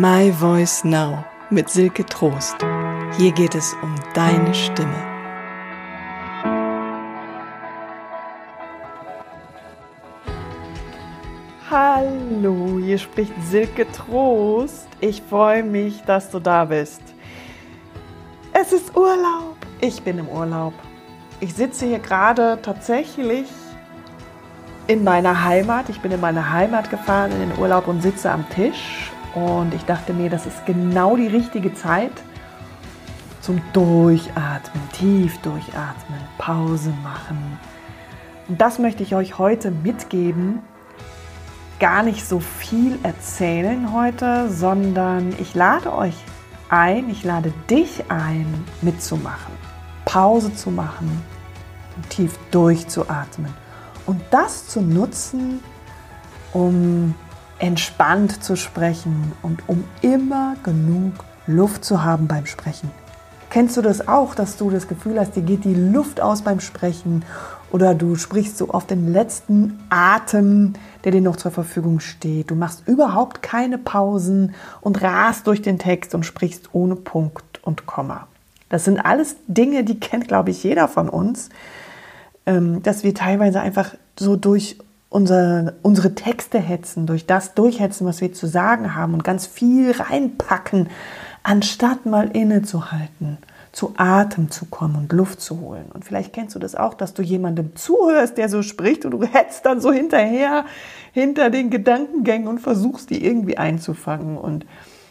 My Voice Now mit Silke Trost. Hier geht es um deine Stimme. Hallo, hier spricht Silke Trost. Ich freue mich, dass du da bist. Es ist Urlaub. Ich bin im Urlaub. Ich sitze hier gerade tatsächlich in meiner Heimat. Ich bin in meine Heimat gefahren in den Urlaub und sitze am Tisch. Und ich dachte mir, das ist genau die richtige Zeit zum Durchatmen, tief durchatmen, Pause machen. Und das möchte ich euch heute mitgeben. Gar nicht so viel erzählen heute, sondern ich lade euch ein, ich lade dich ein, mitzumachen, Pause zu machen und tief durchzuatmen und das zu nutzen, um entspannt zu sprechen und um immer genug Luft zu haben beim Sprechen. Kennst du das auch, dass du das Gefühl hast, dir geht die Luft aus beim Sprechen oder du sprichst so auf den letzten Atem, der dir noch zur Verfügung steht. Du machst überhaupt keine Pausen und rast durch den Text und sprichst ohne Punkt und Komma. Das sind alles Dinge, die kennt, glaube ich, jeder von uns. Ähm, dass wir teilweise einfach so durch unsere, unsere Texte hetzen, durch das durchhetzen, was wir zu sagen haben und ganz viel reinpacken, anstatt mal innezuhalten, zu Atem zu kommen und Luft zu holen. Und vielleicht kennst du das auch, dass du jemandem zuhörst, der so spricht und du hetzt dann so hinterher, hinter den Gedankengängen und versuchst, die irgendwie einzufangen. Und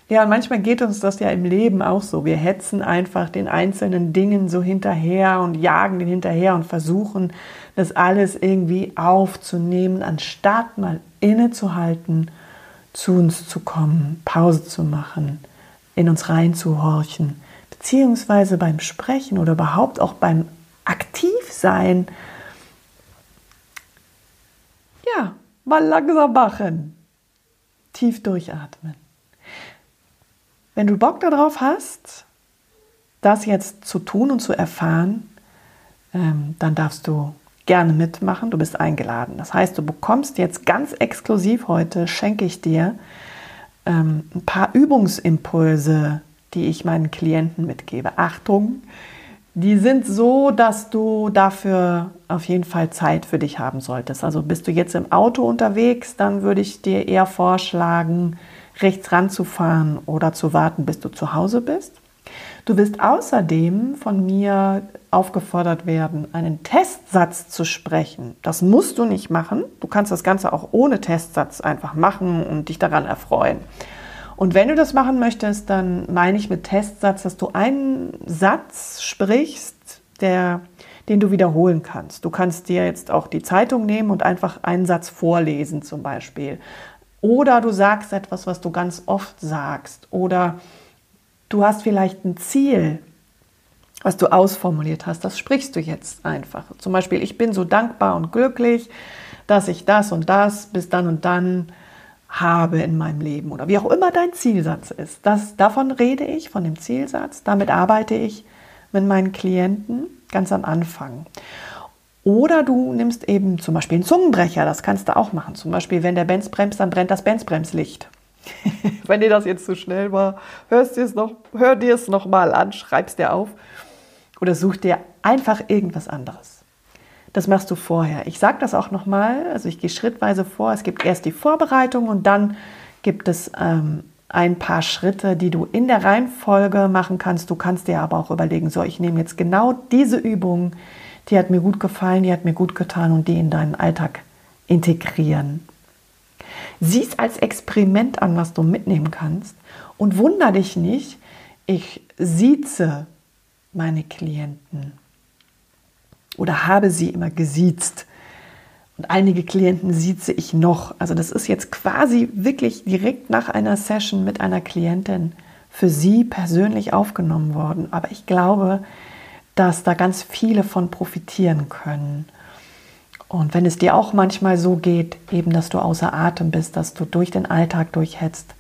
ja, manchmal geht uns das ja im Leben auch so. Wir hetzen einfach den einzelnen Dingen so hinterher und jagen den hinterher und versuchen, das alles irgendwie aufzunehmen, anstatt mal innezuhalten, zu uns zu kommen, Pause zu machen, in uns reinzuhorchen, beziehungsweise beim Sprechen oder überhaupt auch beim Aktivsein, ja, mal langsam machen, tief durchatmen. Wenn du Bock darauf hast, das jetzt zu tun und zu erfahren, ähm, dann darfst du gerne mitmachen. Du bist eingeladen. Das heißt, du bekommst jetzt ganz exklusiv heute, schenke ich dir ähm, ein paar Übungsimpulse, die ich meinen Klienten mitgebe. Achtung, die sind so, dass du dafür auf jeden Fall Zeit für dich haben solltest. Also bist du jetzt im Auto unterwegs, dann würde ich dir eher vorschlagen, rechts ranzufahren oder zu warten, bis du zu Hause bist. Du wirst außerdem von mir aufgefordert werden, einen Testsatz zu sprechen. Das musst du nicht machen. Du kannst das Ganze auch ohne Testsatz einfach machen und dich daran erfreuen. Und wenn du das machen möchtest, dann meine ich mit Testsatz, dass du einen Satz sprichst, der, den du wiederholen kannst. Du kannst dir jetzt auch die Zeitung nehmen und einfach einen Satz vorlesen zum Beispiel. Oder du sagst etwas, was du ganz oft sagst. Oder du hast vielleicht ein Ziel, was du ausformuliert hast. Das sprichst du jetzt einfach. Zum Beispiel, ich bin so dankbar und glücklich, dass ich das und das bis dann und dann habe in meinem Leben. Oder wie auch immer dein Zielsatz ist. Das, davon rede ich, von dem Zielsatz. Damit arbeite ich mit meinen Klienten ganz am Anfang. Oder du nimmst eben zum Beispiel einen Zungenbrecher, das kannst du auch machen. Zum Beispiel, wenn der Benz bremst, dann brennt das Benzbremslicht. wenn dir das jetzt zu schnell war, hörst dir's noch, hör dir es nochmal an, schreibst dir auf oder such dir einfach irgendwas anderes. Das machst du vorher. Ich sage das auch nochmal, also ich gehe schrittweise vor. Es gibt erst die Vorbereitung und dann gibt es ähm, ein paar Schritte, die du in der Reihenfolge machen kannst. Du kannst dir aber auch überlegen, so, ich nehme jetzt genau diese Übung, die hat mir gut gefallen, die hat mir gut getan und die in deinen Alltag integrieren. Sieh es als Experiment an, was du mitnehmen kannst und wunder dich nicht, ich sieze meine Klienten oder habe sie immer gesiezt. Und einige Klienten sieze ich noch. Also das ist jetzt quasi wirklich direkt nach einer Session mit einer Klientin für sie persönlich aufgenommen worden. Aber ich glaube, dass da ganz viele von profitieren können. Und wenn es dir auch manchmal so geht, eben, dass du außer Atem bist, dass du durch den Alltag durchhetzt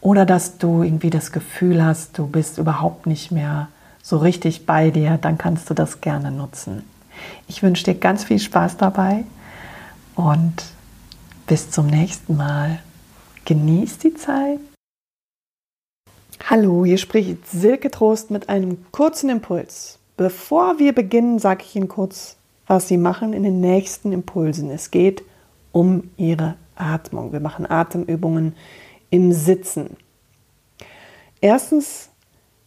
oder dass du irgendwie das Gefühl hast, du bist überhaupt nicht mehr so richtig bei dir, dann kannst du das gerne nutzen. Ich wünsche dir ganz viel Spaß dabei und bis zum nächsten Mal. Genieß die Zeit Hallo, hier spricht Silke Trost mit einem kurzen Impuls. Bevor wir beginnen, sage ich Ihnen kurz, was Sie machen in den nächsten Impulsen. Es geht um Ihre Atmung. Wir machen Atemübungen im Sitzen. Erstens,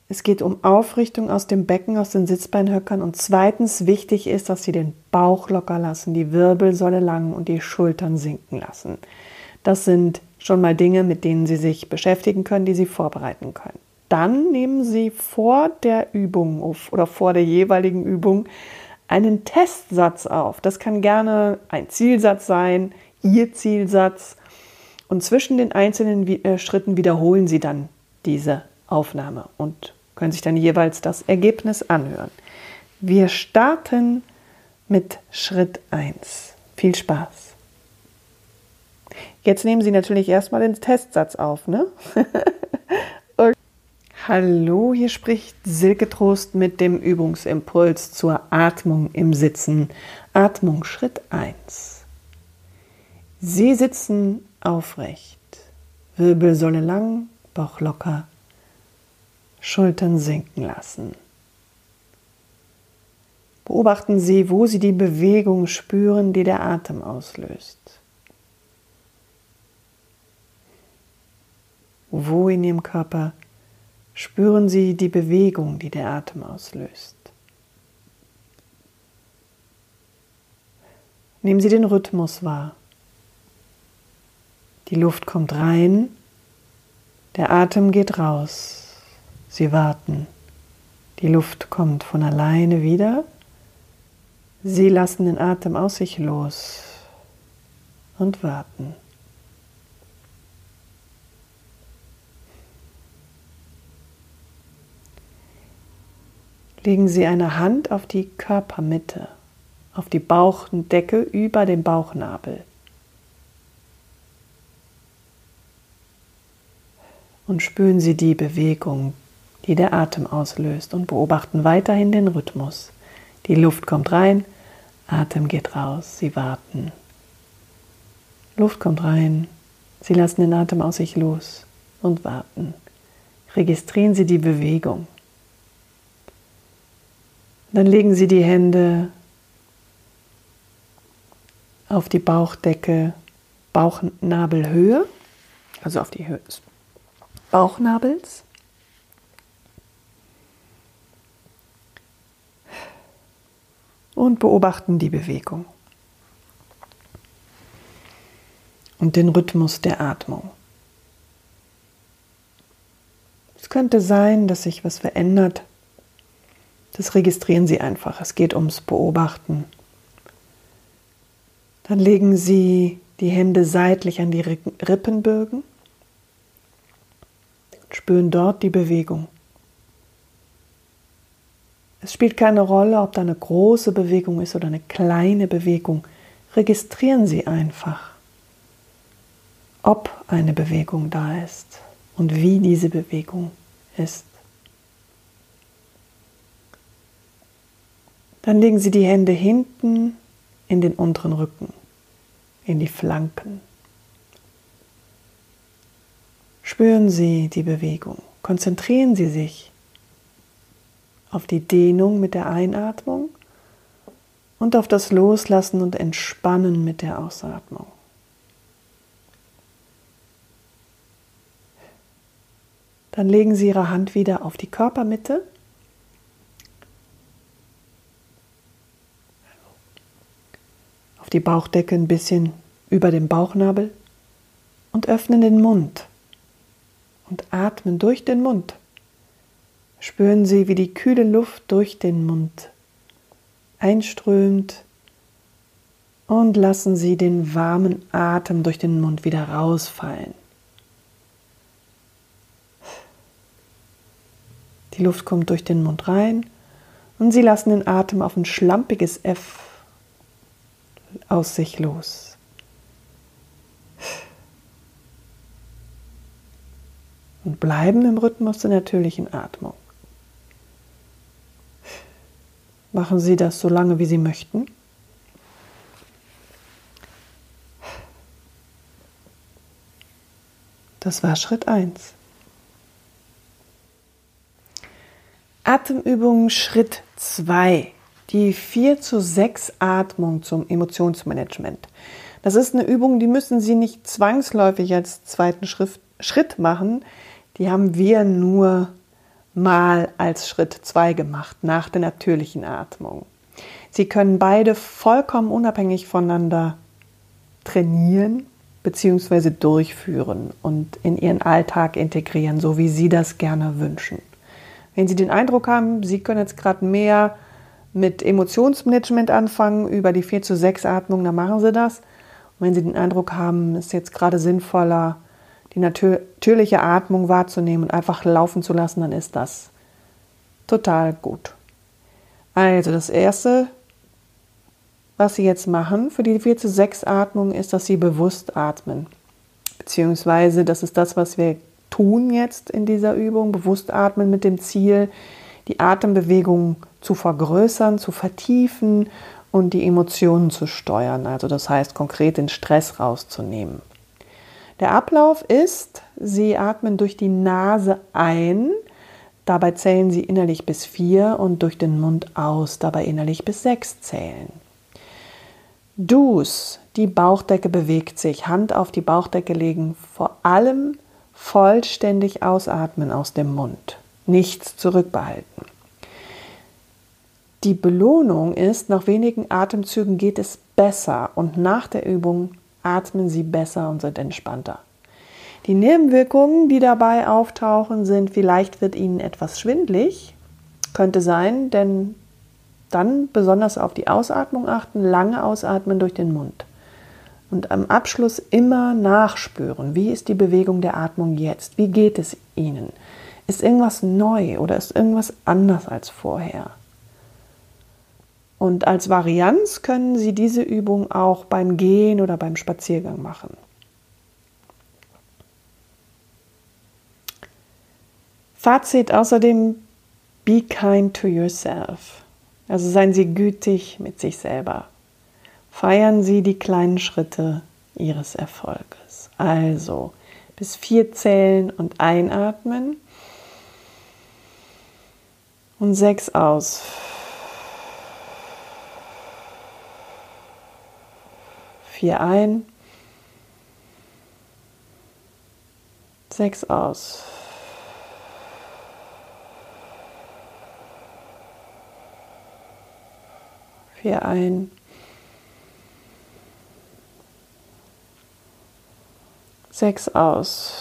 es geht um Aufrichtung aus dem Becken, aus den Sitzbeinhöckern. Und zweitens, wichtig ist, dass Sie den Bauch locker lassen, die Wirbelsäule lang und die Schultern sinken lassen. Das sind schon mal Dinge, mit denen Sie sich beschäftigen können, die Sie vorbereiten können. Dann nehmen Sie vor der Übung oder vor der jeweiligen Übung einen Testsatz auf. Das kann gerne ein Zielsatz sein, Ihr Zielsatz. Und zwischen den einzelnen äh, Schritten wiederholen Sie dann diese Aufnahme und können sich dann jeweils das Ergebnis anhören. Wir starten mit Schritt 1. Viel Spaß. Jetzt nehmen Sie natürlich erstmal den Testsatz auf, ne? Hallo, hier spricht Silke Trost mit dem Übungsimpuls zur Atmung im Sitzen. Atmung Schritt 1. Sie sitzen aufrecht, Wirbelsäule lang, Bauch locker, Schultern sinken lassen. Beobachten Sie, wo Sie die Bewegung spüren, die der Atem auslöst. Wo in Ihrem Körper spüren Sie die Bewegung, die der Atem auslöst. Nehmen Sie den Rhythmus wahr. Die Luft kommt rein, der Atem geht raus. Sie warten. Die Luft kommt von alleine wieder. Sie lassen den Atem aus sich los und warten. Legen Sie eine Hand auf die Körpermitte, auf die Bauchdecke über dem Bauchnabel. und spüren Sie die Bewegung, die der Atem auslöst und beobachten weiterhin den Rhythmus. Die Luft kommt rein, Atem geht raus, Sie warten. Luft kommt rein, Sie lassen den Atem aus sich los und warten. Registrieren Sie die Bewegung. Dann legen Sie die Hände auf die Bauchdecke, Bauchnabelhöhe, also auf die Höhe Bauchnabels. Und beobachten die Bewegung und den Rhythmus der Atmung. Es könnte sein, dass sich was verändert. Das registrieren Sie einfach. Es geht ums Beobachten. Dann legen Sie die Hände seitlich an die Rippenbögen spüren dort die Bewegung. Es spielt keine Rolle, ob da eine große Bewegung ist oder eine kleine Bewegung. Registrieren Sie einfach, ob eine Bewegung da ist und wie diese Bewegung ist. Dann legen Sie die Hände hinten in den unteren Rücken, in die Flanken. Spüren Sie die Bewegung. Konzentrieren Sie sich auf die Dehnung mit der Einatmung und auf das Loslassen und Entspannen mit der Ausatmung. Dann legen Sie Ihre Hand wieder auf die Körpermitte. Auf die Bauchdecke ein bisschen über dem Bauchnabel und öffnen den Mund und atmen durch den Mund. Spüren Sie, wie die kühle Luft durch den Mund einströmt und lassen Sie den warmen Atem durch den Mund wieder rausfallen. Die Luft kommt durch den Mund rein und Sie lassen den Atem auf ein schlampiges F aus sich los. und bleiben im Rhythmus der natürlichen Atmung. Machen Sie das so lange, wie Sie möchten. Das war Schritt 1. Atemübung Schritt 2. Die 4 zu 6 Atmung zum Emotionsmanagement. Das ist eine Übung, die müssen Sie nicht zwangsläufig als zweiten Schritt machen. Die haben wir nur mal als Schritt 2 gemacht, nach der natürlichen Atmung. Sie können beide vollkommen unabhängig voneinander trainieren bzw. durchführen und in Ihren Alltag integrieren, so wie Sie das gerne wünschen. Wenn Sie den Eindruck haben, Sie können jetzt gerade mehr mit Emotionsmanagement anfangen über die 4 zu 6 Atmung, dann machen Sie das. Und wenn Sie den Eindruck haben, es ist jetzt gerade sinnvoller, die natürliche Atmung wahrzunehmen und einfach laufen zu lassen, dann ist das total gut. Also das Erste, was Sie jetzt machen für die 4 zu 6 Atmung, ist, dass Sie bewusst atmen. Beziehungsweise, das ist das, was wir tun jetzt in dieser Übung, bewusst atmen mit dem Ziel, die Atembewegung zu vergrößern, zu vertiefen und die Emotionen zu steuern. Also das heißt konkret den Stress rauszunehmen. Der Ablauf ist, Sie atmen durch die Nase ein, dabei zählen Sie innerlich bis vier und durch den Mund aus, dabei innerlich bis sechs zählen. Dus, die Bauchdecke bewegt sich, Hand auf die Bauchdecke legen, vor allem vollständig ausatmen aus dem Mund, nichts zurückbehalten. Die Belohnung ist, nach wenigen Atemzügen geht es besser und nach der Übung atmen Sie besser und sind entspannter. Die Nebenwirkungen, die dabei auftauchen, sind, vielleicht wird Ihnen etwas schwindlig, könnte sein, denn dann besonders auf die Ausatmung achten, lange ausatmen durch den Mund. Und am Abschluss immer nachspüren, wie ist die Bewegung der Atmung jetzt? Wie geht es Ihnen? Ist irgendwas neu oder ist irgendwas anders als vorher? Und als Varianz können Sie diese Übung auch beim Gehen oder beim Spaziergang machen. Fazit außerdem, be kind to yourself. Also seien Sie gütig mit sich selber. Feiern Sie die kleinen Schritte Ihres Erfolges. Also bis vier zählen und einatmen und sechs aus. Vier ein. Sechs aus. Vier ein. Sechs aus.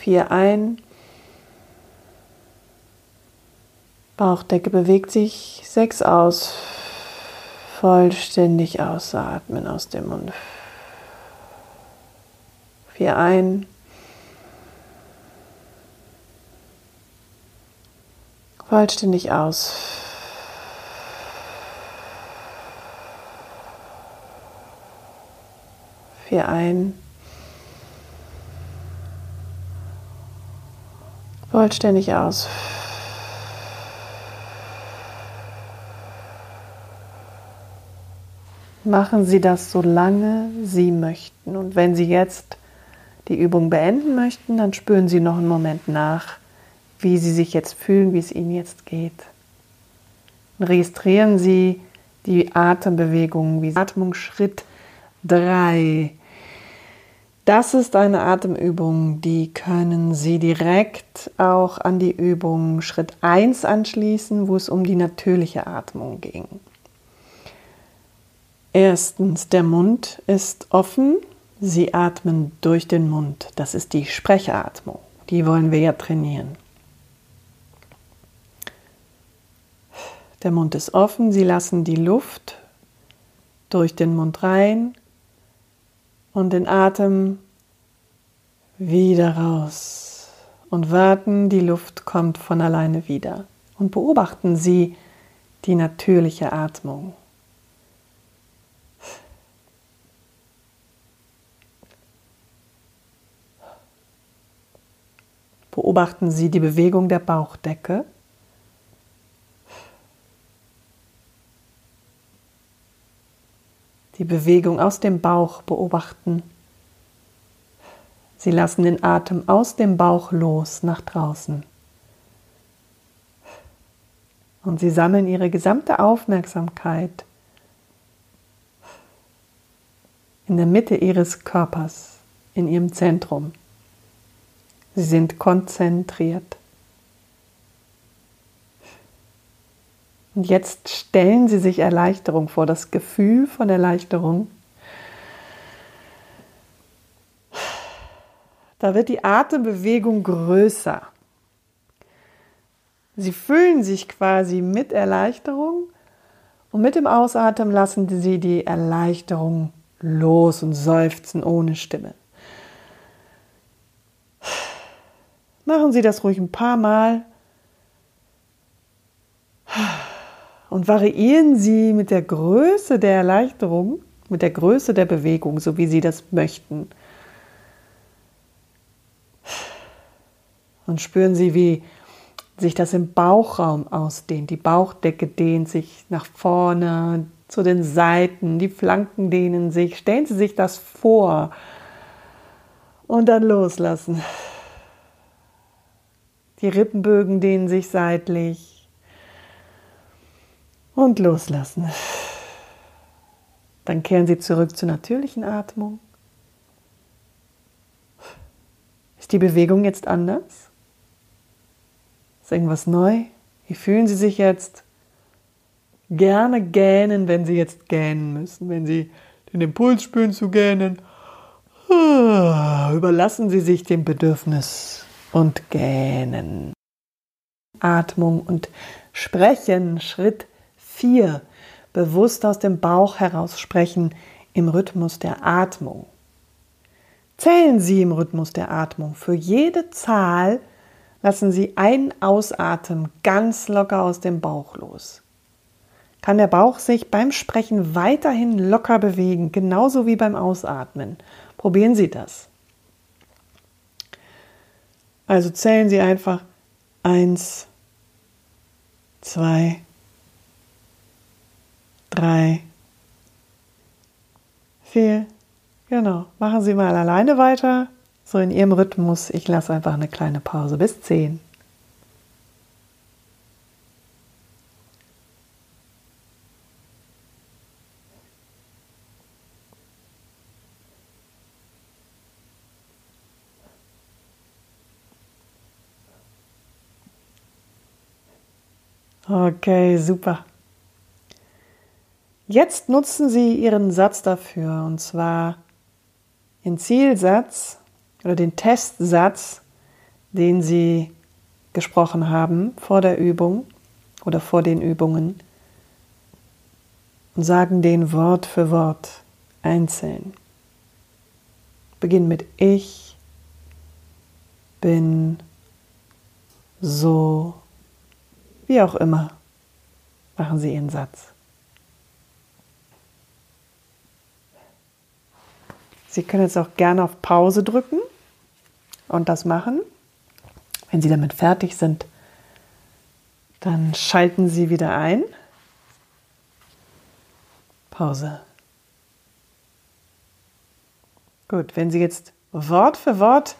Vier ein. Bauchdecke bewegt sich. Sechs aus. Vollständig ausatmen aus dem Mund. Vier ein. Vollständig aus. Vier ein. Vollständig aus. Machen Sie das so lange Sie möchten. Und wenn Sie jetzt die Übung beenden möchten, dann spüren Sie noch einen Moment nach, wie Sie sich jetzt fühlen, wie es Ihnen jetzt geht. registrieren Sie die Atembewegungen, wie Atmungsschritt 3. Das ist eine Atemübung, die können Sie direkt auch an die Übung Schritt 1 anschließen, wo es um die natürliche Atmung ging. Erstens, der Mund ist offen. Sie atmen durch den Mund. Das ist die Sprechatmung. Die wollen wir ja trainieren. Der Mund ist offen. Sie lassen die Luft durch den Mund rein und den Atem wieder raus. Und warten, die Luft kommt von alleine wieder. Und beobachten Sie die natürliche Atmung. Beobachten Sie die Bewegung der Bauchdecke. Die Bewegung aus dem Bauch beobachten. Sie lassen den Atem aus dem Bauch los nach draußen. Und sie sammeln ihre gesamte Aufmerksamkeit in der Mitte ihres Körpers, in ihrem Zentrum. Sie sind konzentriert. Und jetzt stellen Sie sich Erleichterung vor, das Gefühl von Erleichterung. Da wird die Atembewegung größer. Sie füllen sich quasi mit Erleichterung und mit dem Ausatmen lassen Sie die Erleichterung los und seufzen ohne Stimme. Machen Sie das ruhig ein paar Mal und variieren Sie mit der Größe der Erleichterung, mit der Größe der Bewegung, so wie Sie das möchten. Und spüren Sie, wie sich das im Bauchraum ausdehnt. Die Bauchdecke dehnt sich nach vorne, zu den Seiten, die Flanken dehnen sich. Stellen Sie sich das vor und dann loslassen. Die Rippenbögen dehnen sich seitlich und loslassen. Dann kehren Sie zurück zur natürlichen Atmung. Ist die Bewegung jetzt anders? Ist irgendwas neu? Wie fühlen Sie sich jetzt? Gerne gähnen, wenn Sie jetzt gähnen müssen, wenn Sie den Impuls spüren zu gähnen. Ah, überlassen Sie sich dem Bedürfnis und gähnen. Atmung und Sprechen, Schritt 4. Bewusst aus dem Bauch heraus sprechen im Rhythmus der Atmung. Zählen Sie im Rhythmus der Atmung. Für jede Zahl Lassen Sie ein Ausatmen ganz locker aus dem Bauch los. Kann der Bauch sich beim Sprechen weiterhin locker bewegen, genauso wie beim Ausatmen. Probieren Sie das. Also zählen Sie einfach eins, zwei, drei, vier. Genau. Machen Sie mal alleine weiter so in ihrem Rhythmus. Ich lasse einfach eine kleine Pause bis 10. Okay, super. Jetzt nutzen Sie Ihren Satz dafür, und zwar Ihren Zielsatz oder den Testsatz, den Sie gesprochen haben vor der Übung oder vor den Übungen und sagen den Wort für Wort einzeln. Beginn mit Ich bin so, wie auch immer. Machen Sie Ihren Satz. Sie können jetzt auch gerne auf Pause drücken und das machen. Wenn Sie damit fertig sind, dann schalten Sie wieder ein. Pause. Gut, wenn Sie jetzt Wort für Wort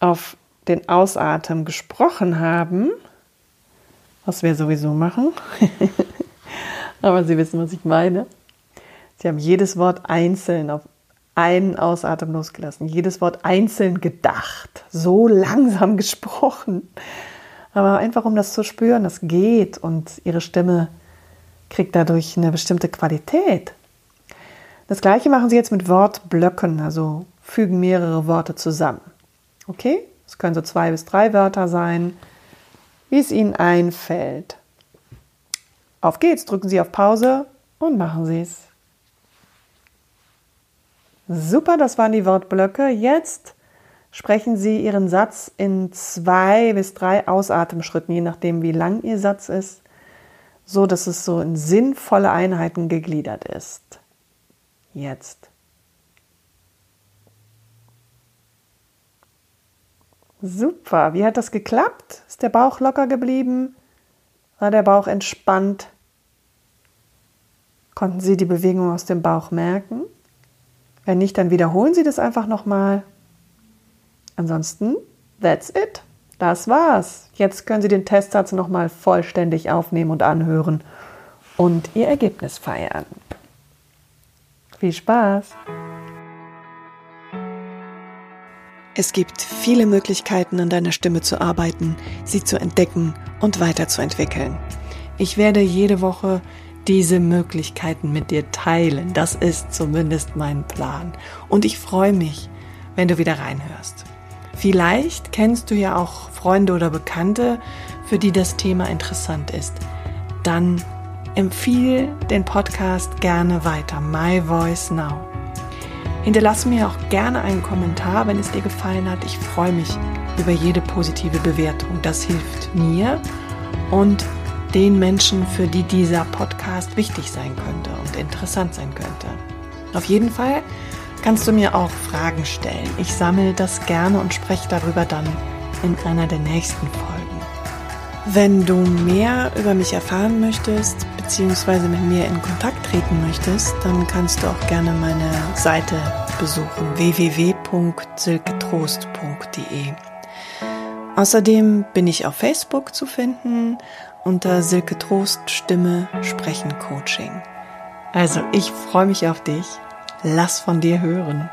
auf den Ausatmen gesprochen haben, was wir sowieso machen, aber Sie wissen, was ich meine. Sie haben jedes Wort einzeln auf einen Ausatmen losgelassen, jedes Wort einzeln gedacht, so langsam gesprochen. Aber einfach um das zu spüren, das geht und ihre Stimme kriegt dadurch eine bestimmte Qualität. Das gleiche machen Sie jetzt mit Wortblöcken, also fügen mehrere Worte zusammen. Okay? Es können so zwei bis drei Wörter sein, wie es Ihnen einfällt. Auf geht's, drücken Sie auf Pause und machen Sie es. Super, das waren die Wortblöcke. Jetzt sprechen Sie Ihren Satz in zwei bis drei Ausatemschritten, je nachdem, wie lang Ihr Satz ist, so dass es so in sinnvolle Einheiten gegliedert ist. Jetzt. Super, wie hat das geklappt? Ist der Bauch locker geblieben? War der Bauch entspannt? Konnten Sie die Bewegung aus dem Bauch merken? Wenn nicht, dann wiederholen Sie das einfach nochmal. Ansonsten, that's it. Das war's. Jetzt können Sie den Testsatz nochmal vollständig aufnehmen und anhören und Ihr Ergebnis feiern. Viel Spaß! Es gibt viele Möglichkeiten, an deiner Stimme zu arbeiten, sie zu entdecken und weiterzuentwickeln. Ich werde jede Woche diese Möglichkeiten mit dir teilen. Das ist zumindest mein Plan. Und ich freue mich, wenn du wieder reinhörst. Vielleicht kennst du ja auch Freunde oder Bekannte, für die das Thema interessant ist. Dann empfiehl den Podcast gerne weiter. My Voice Now. Hinterlass mir auch gerne einen Kommentar, wenn es dir gefallen hat. Ich freue mich über jede positive Bewertung. Das hilft mir und den Menschen, für die dieser Podcast wichtig sein könnte und interessant sein könnte. Auf jeden Fall kannst du mir auch Fragen stellen. Ich sammle das gerne und spreche darüber dann in einer der nächsten Folgen. Wenn du mehr über mich erfahren möchtest, beziehungsweise mit mir in Kontakt treten möchtest, dann kannst du auch gerne meine Seite besuchen www.silketrost.de. Außerdem bin ich auf Facebook zu finden unter Silke Trost Stimme Sprechen Coaching. Also ich freue mich auf dich. Lass von dir hören.